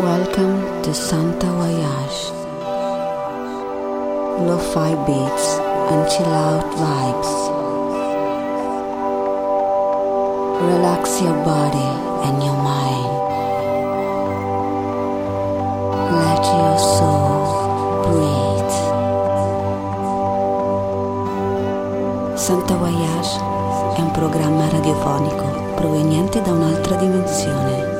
Welcome to Santa Voyage. Lo-fi beats and chill out vibes. Relax your body and your mind. Let your soul breathe. Santa Voyage è un programma radiofonico proveniente da un'altra dimensione.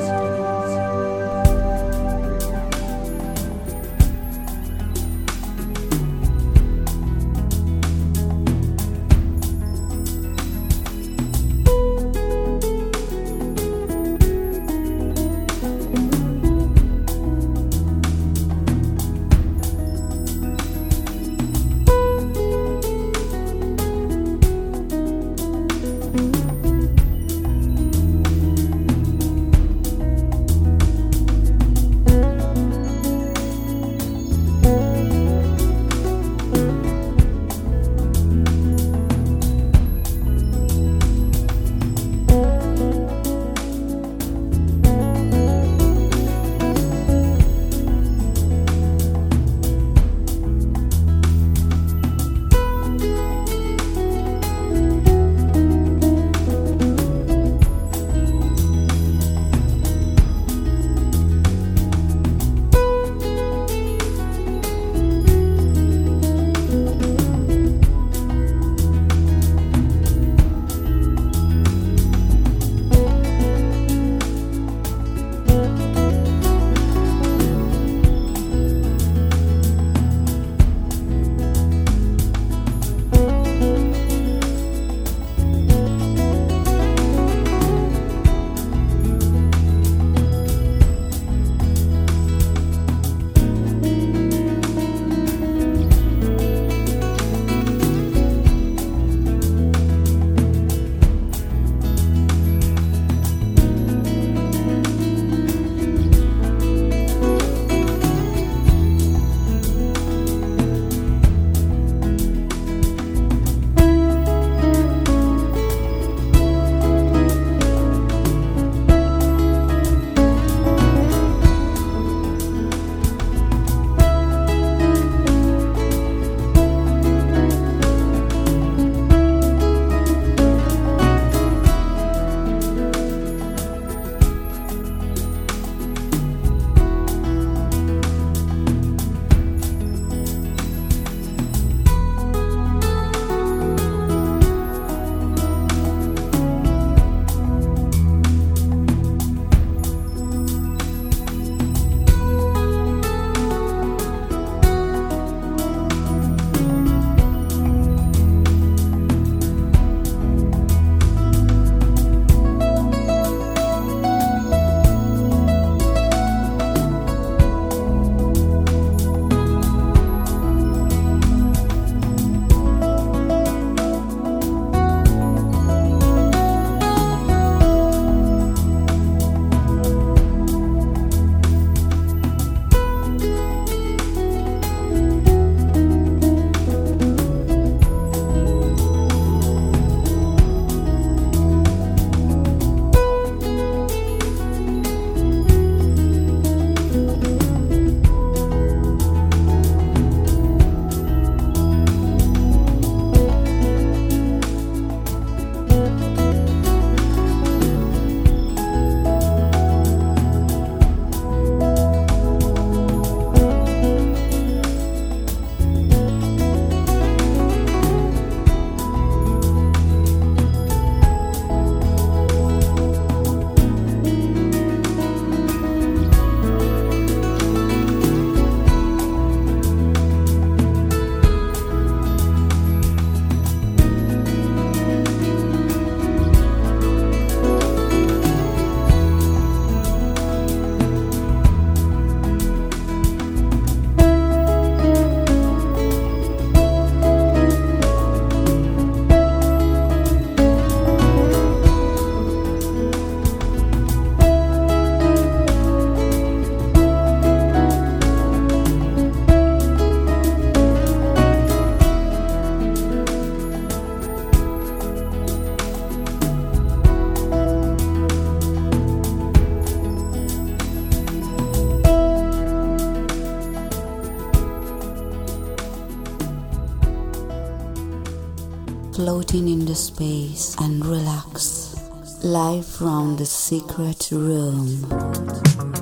Floating in the space and relax. Live from the secret room.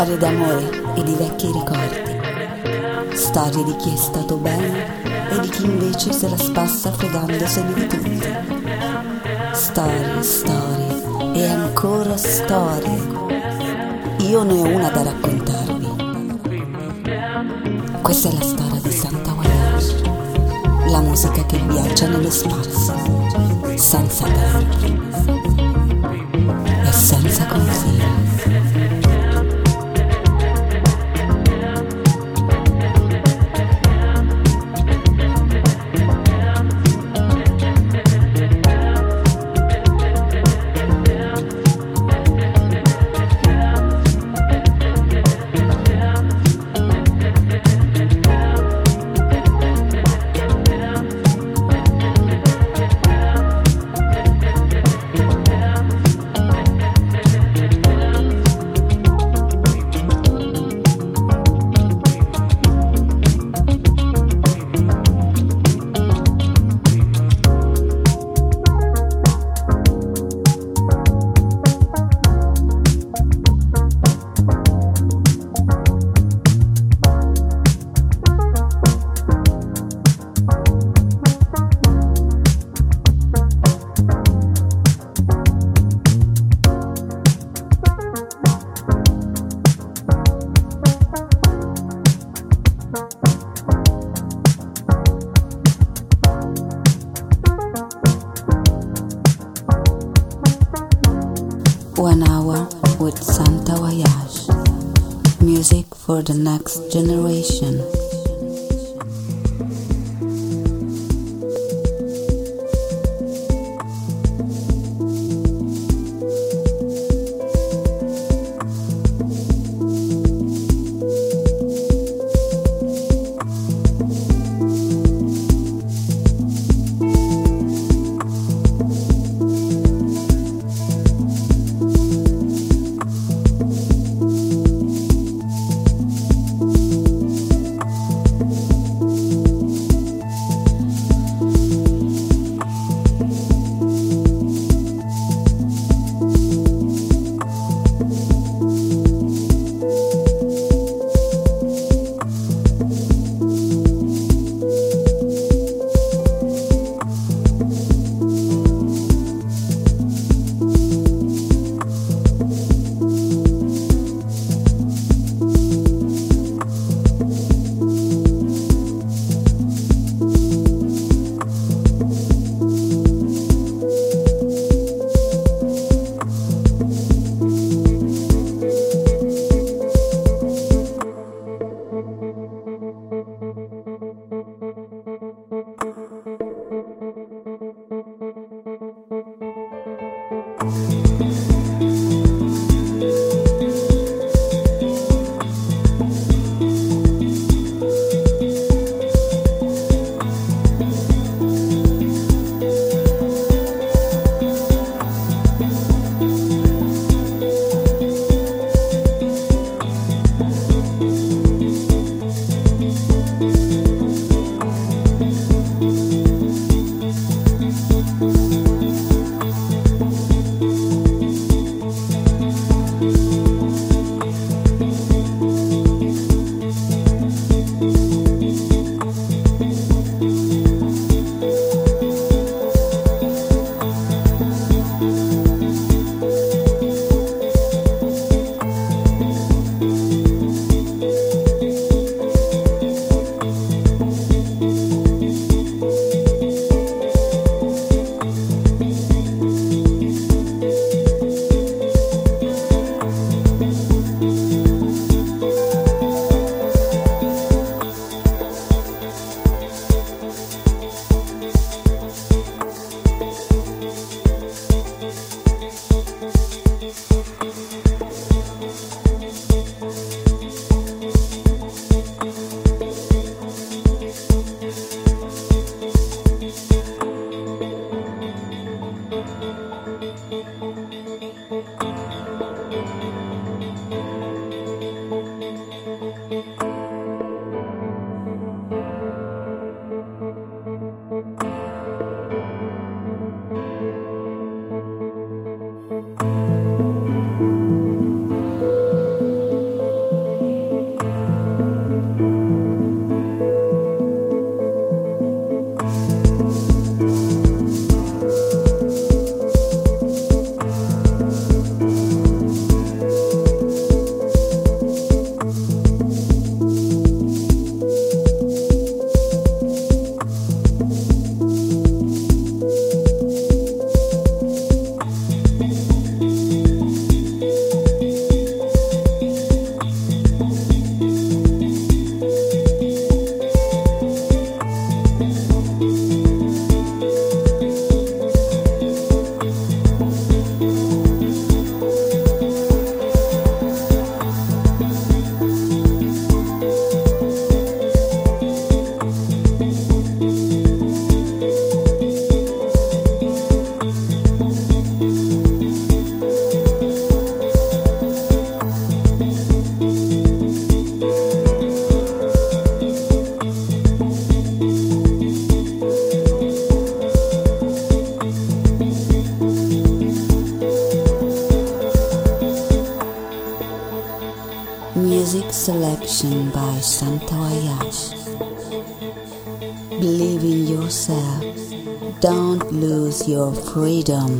Storie d'amore e di vecchi ricordi. Storie di chi è stato bene e di chi invece se la spassa fregandosene di tutti. Storie, storie e ancora storie. Io ne ho una da raccontarvi. Questa è la storia di Santa Voyage, la musica che viaggia nello spazio, senza tempo e senza confini. For the next generation. Freedom.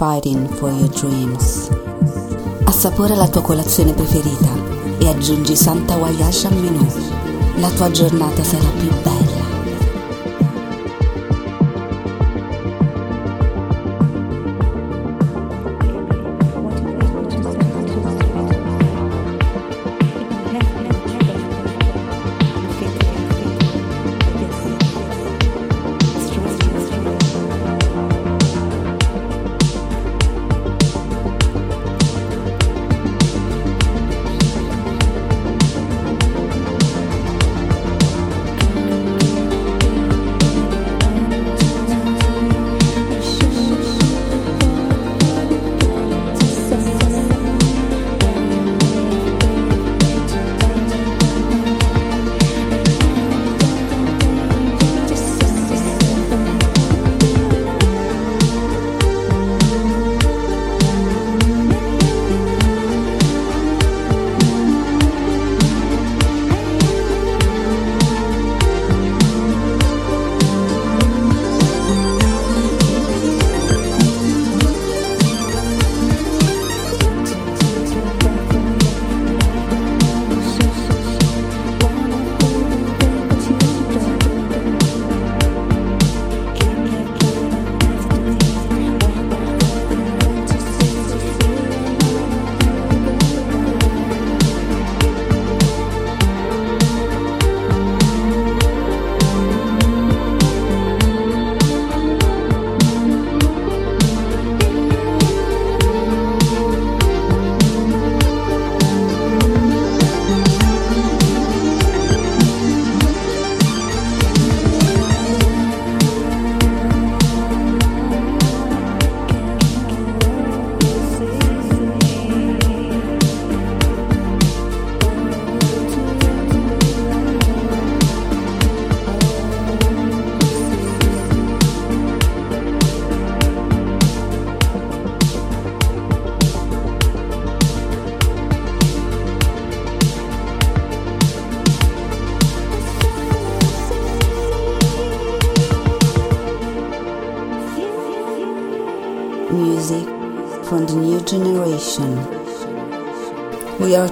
Fighting for your dreams. Assapora la tua colazione preferita e aggiungi Santa Voyage al menù. La tua giornata sarà più bella.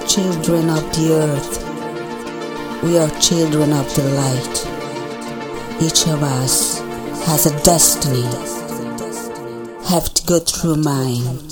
Children of the earth. We are children of the light. Each of us has a destiny. Have to go through mine.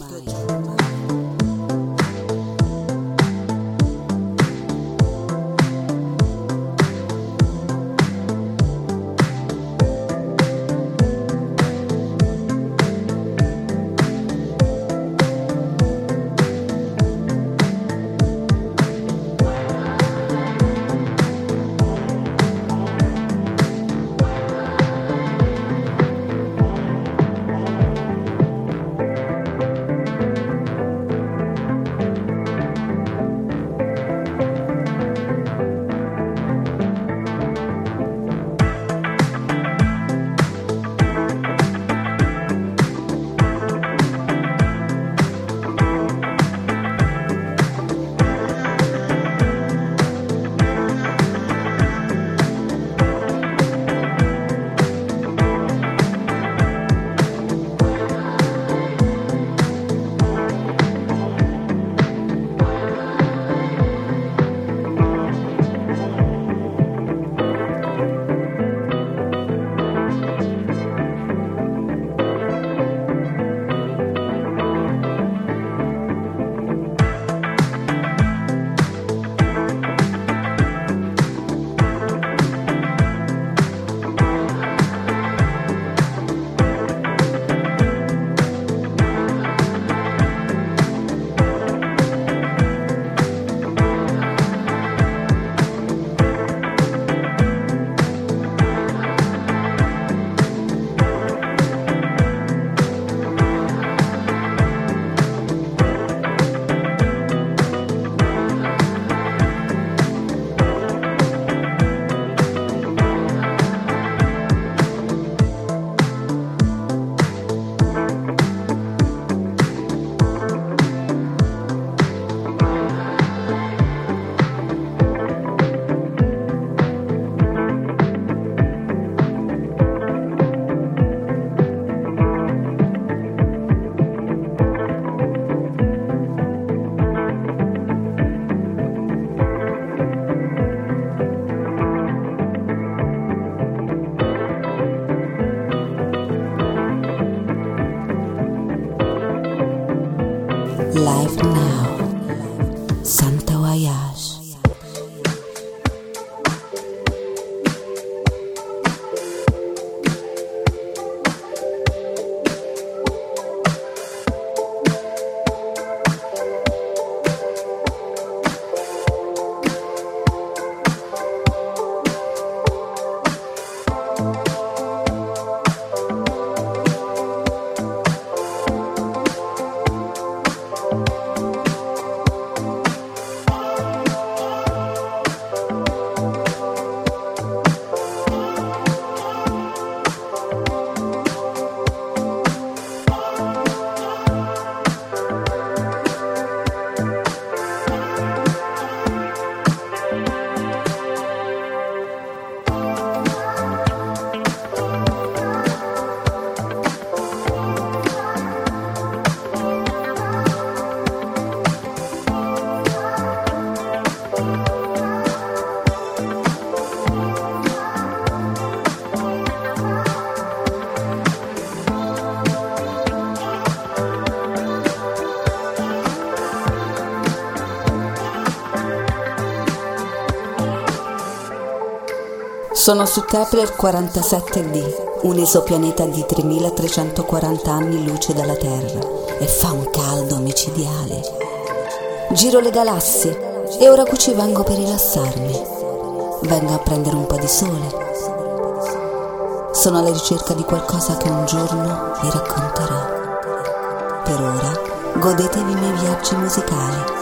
Sono su Kepler 47d, un esopianeta di 3340 anni luce dalla Terra, e fa un caldo micidiale. Giro le galassie e ora qui ci vengo per rilassarmi. Vengo a prendere un po' di sole. Sono alla ricerca di qualcosa che un giorno vi racconterò. Per ora, godetevi i miei viaggi musicali.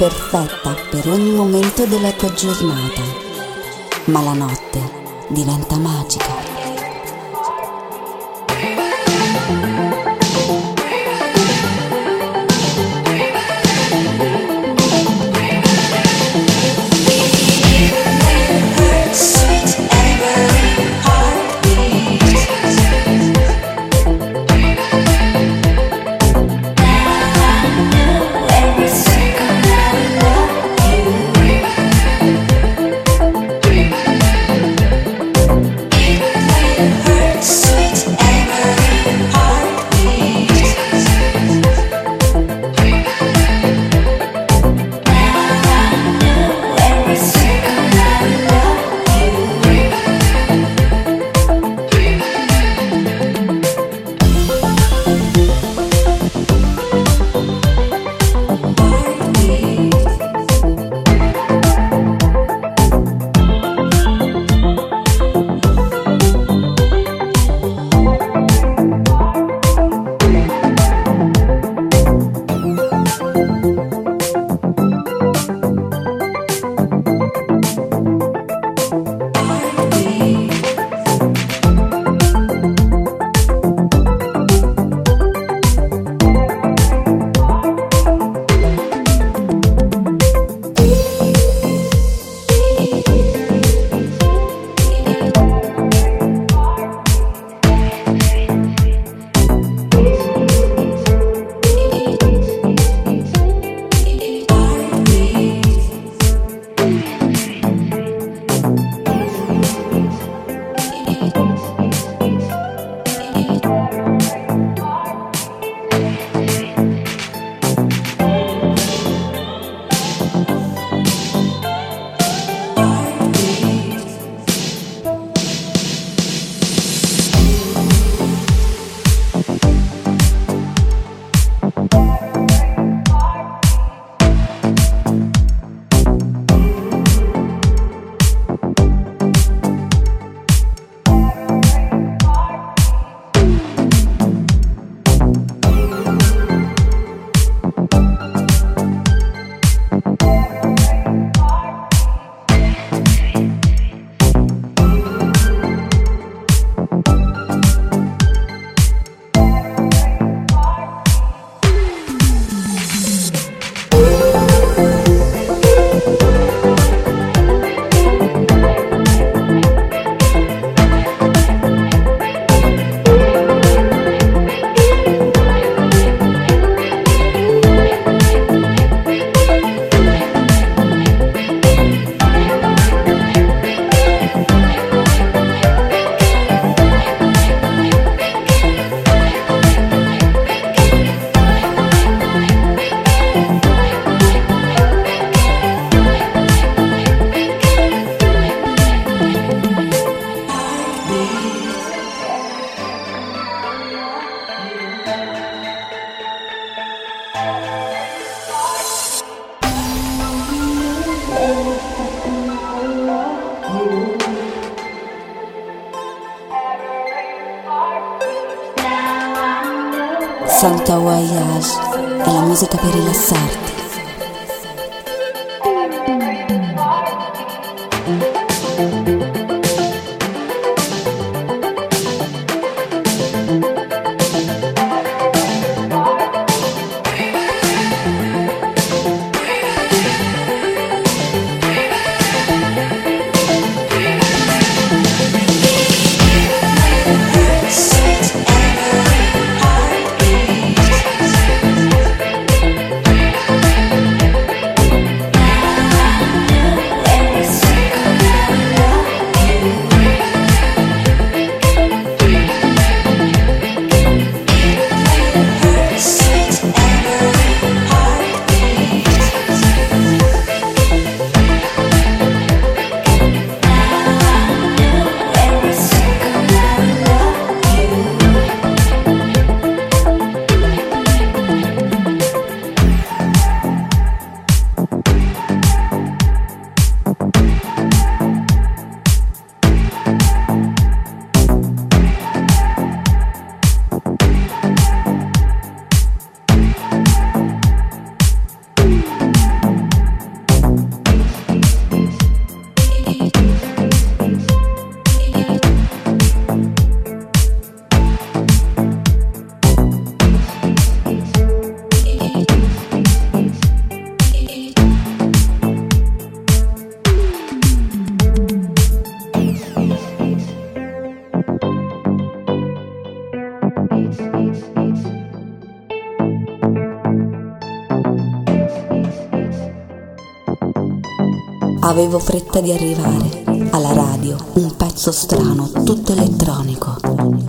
perfetta per ogni momento della tua giornata, ma la notte diventa magica. Voyage è la musica per rilassarti. Avevo fretta di arrivare alla radio, un pezzo strano, tutto elettronico.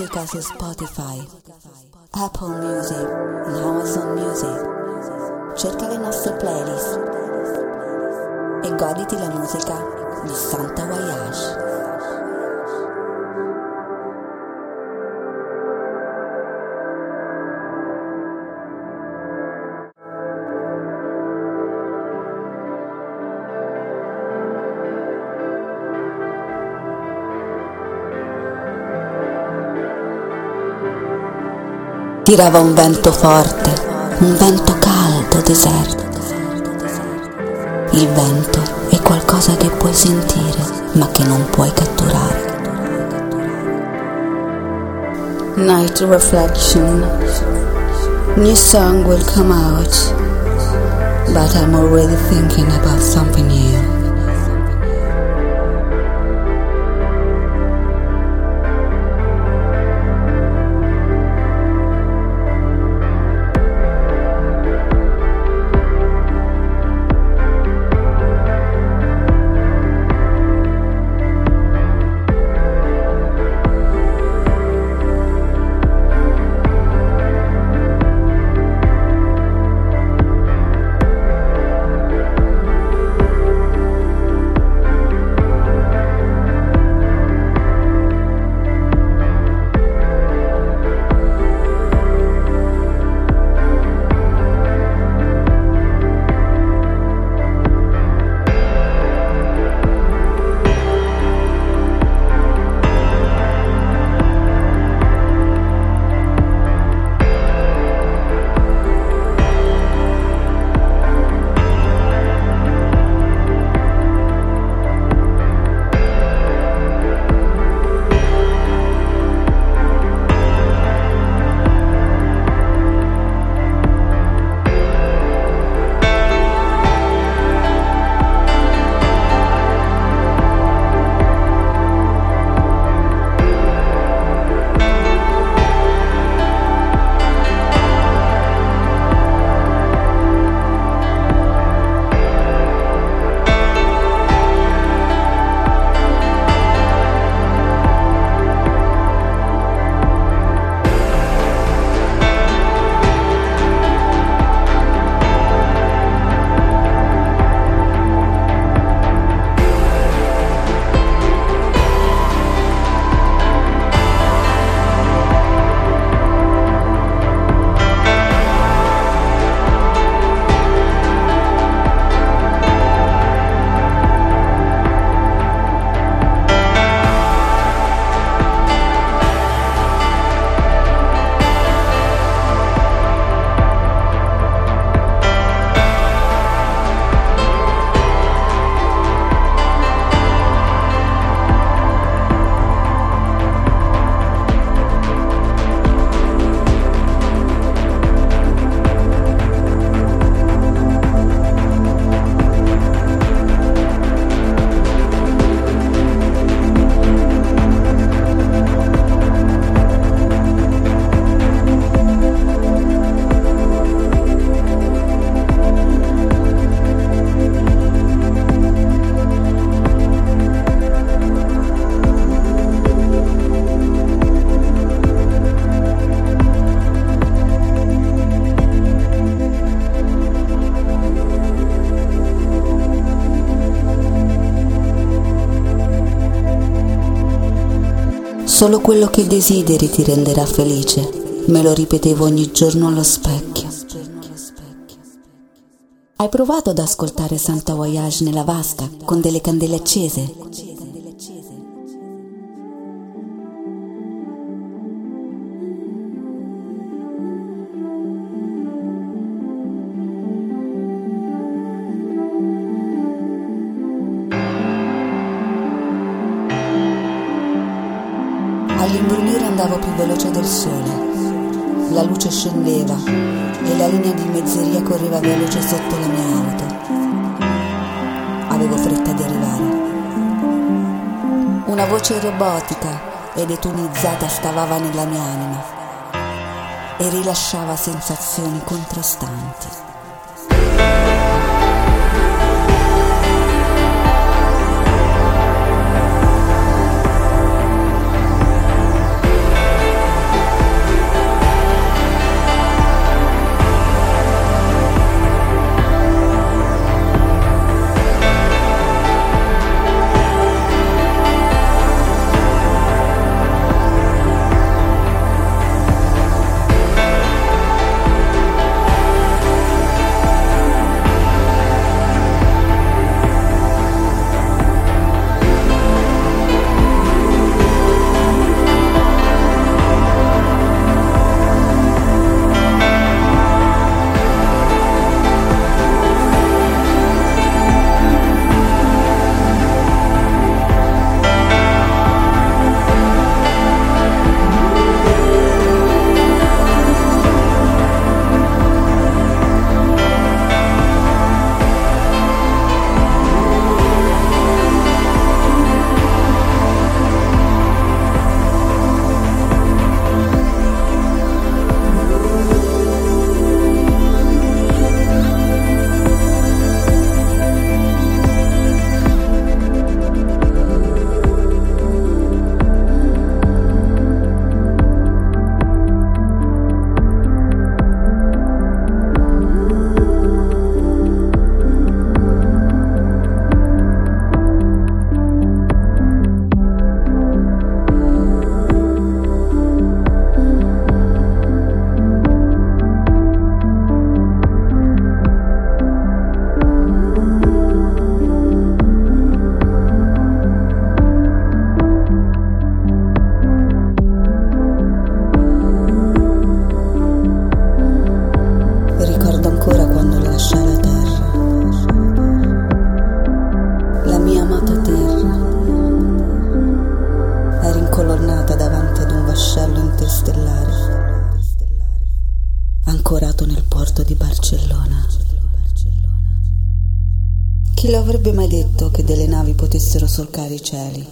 Musica su Spotify, Apple Music Amazon Music. Cerca le nostre playlist e goditi la musica di Santa Voyage. Tirava un vento forte, un vento caldo, deserto. Il vento è qualcosa che puoi sentire, ma che non puoi catturare. Night reflection. New song will come out, but I'm already thinking about something Solo quello che desideri ti renderà felice, me lo ripetevo ogni giorno allo specchio. Hai provato ad ascoltare Santa Voyage nella vasca con delle candele accese? Correva veloce sotto la mia auto. Avevo fretta di arrivare. Una voce robotica ed etonizzata scavava nella mia anima e rilasciava sensazioni contrastanti. ancorato nel porto di Barcellona. Chi lo avrebbe mai detto che delle navi potessero solcare i cieli?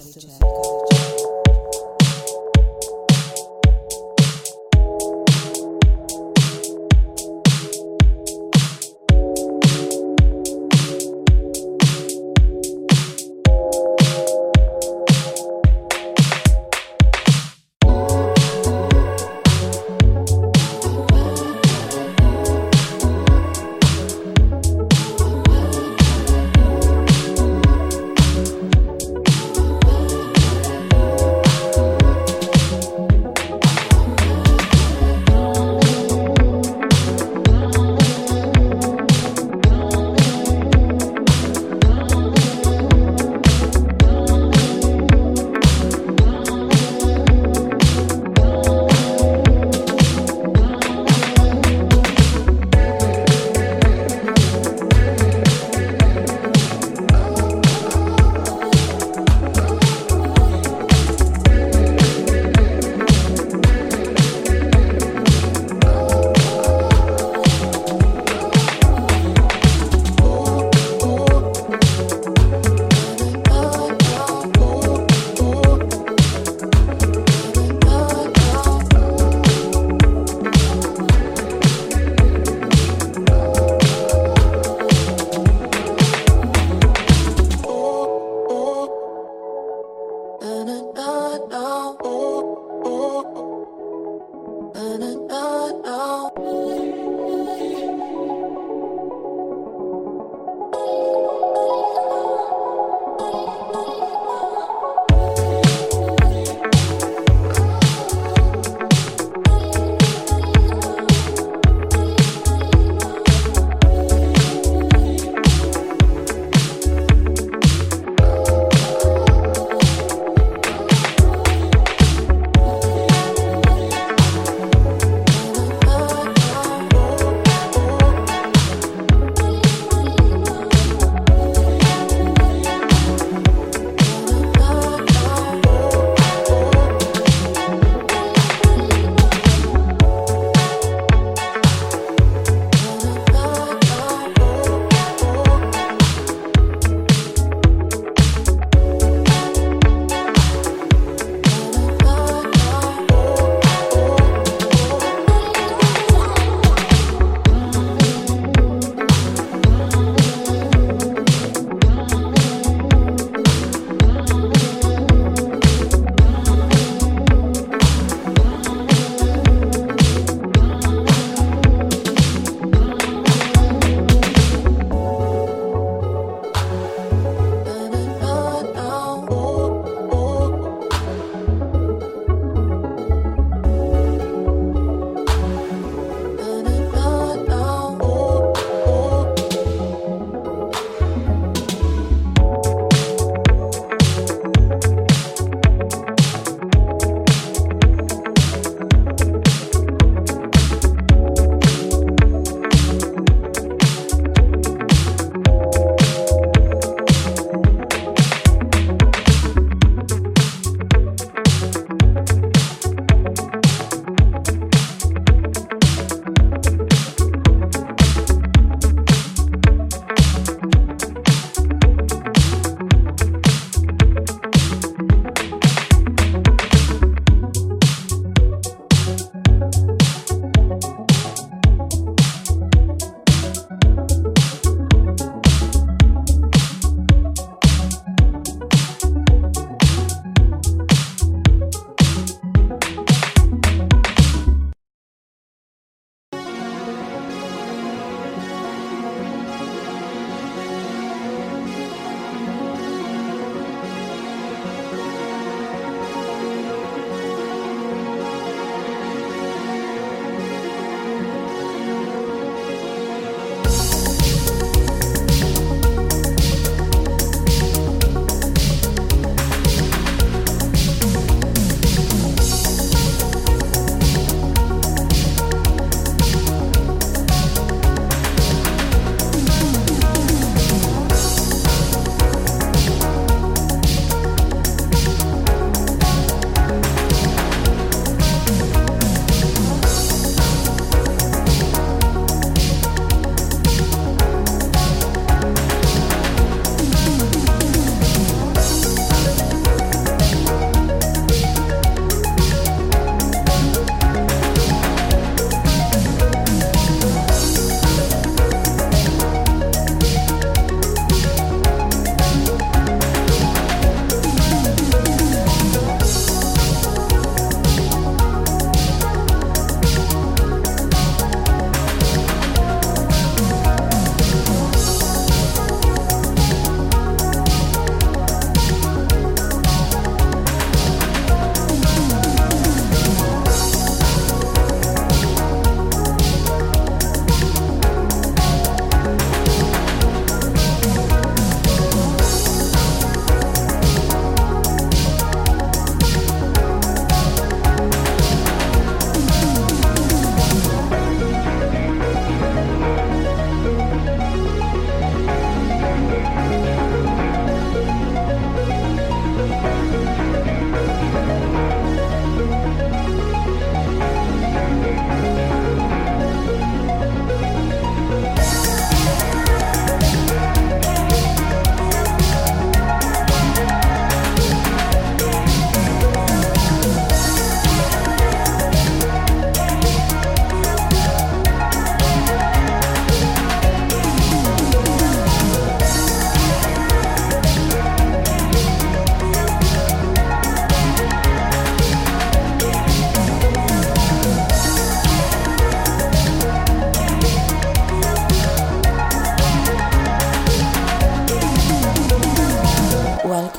no, no.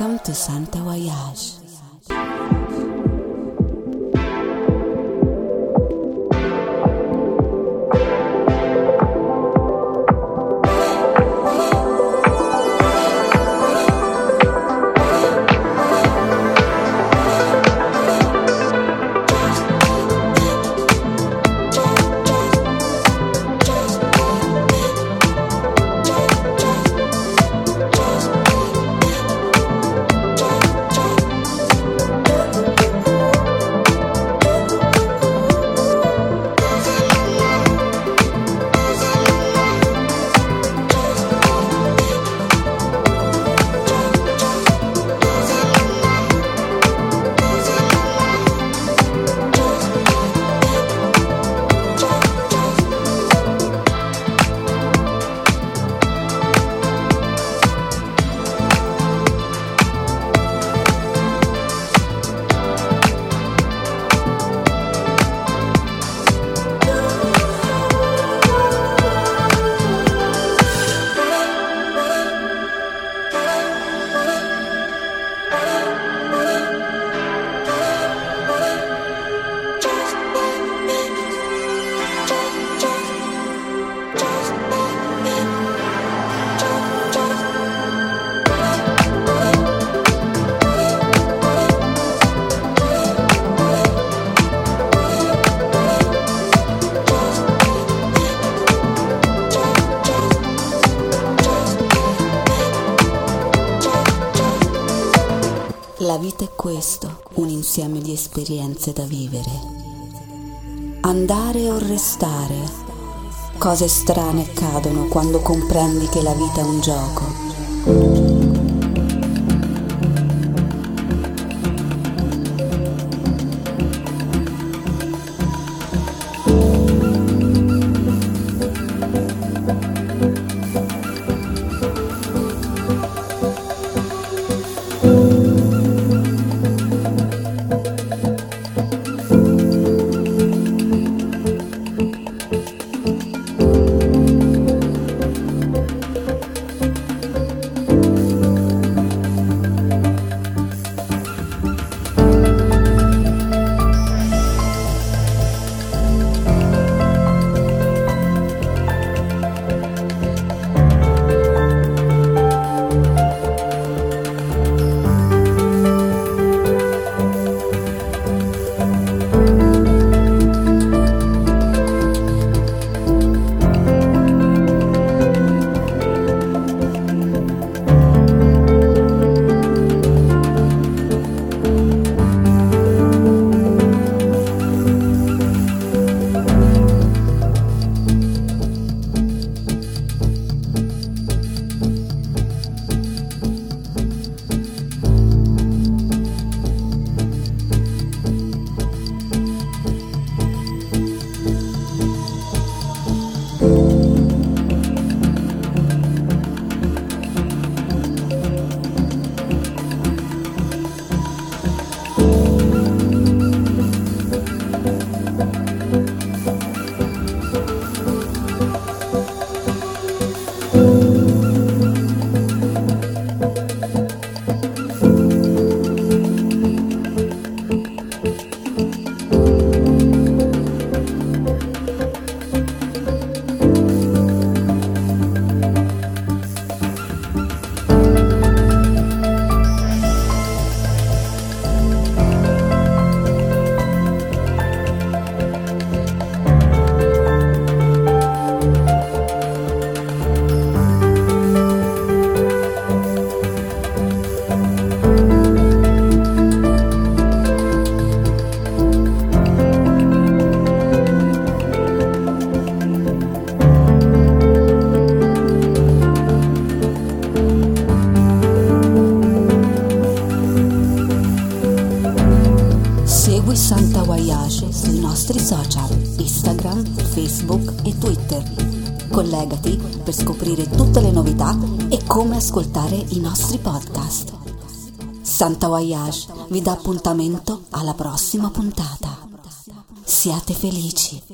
Welcome to Santa Voyage. Questo, un insieme di esperienze da vivere. Andare o restare. Cose strane accadono quando comprendi che la vita è un gioco. Scoprire tutte le novità e come ascoltare i nostri podcast. Santa Voyage vi dà appuntamento alla prossima puntata. Siate felici.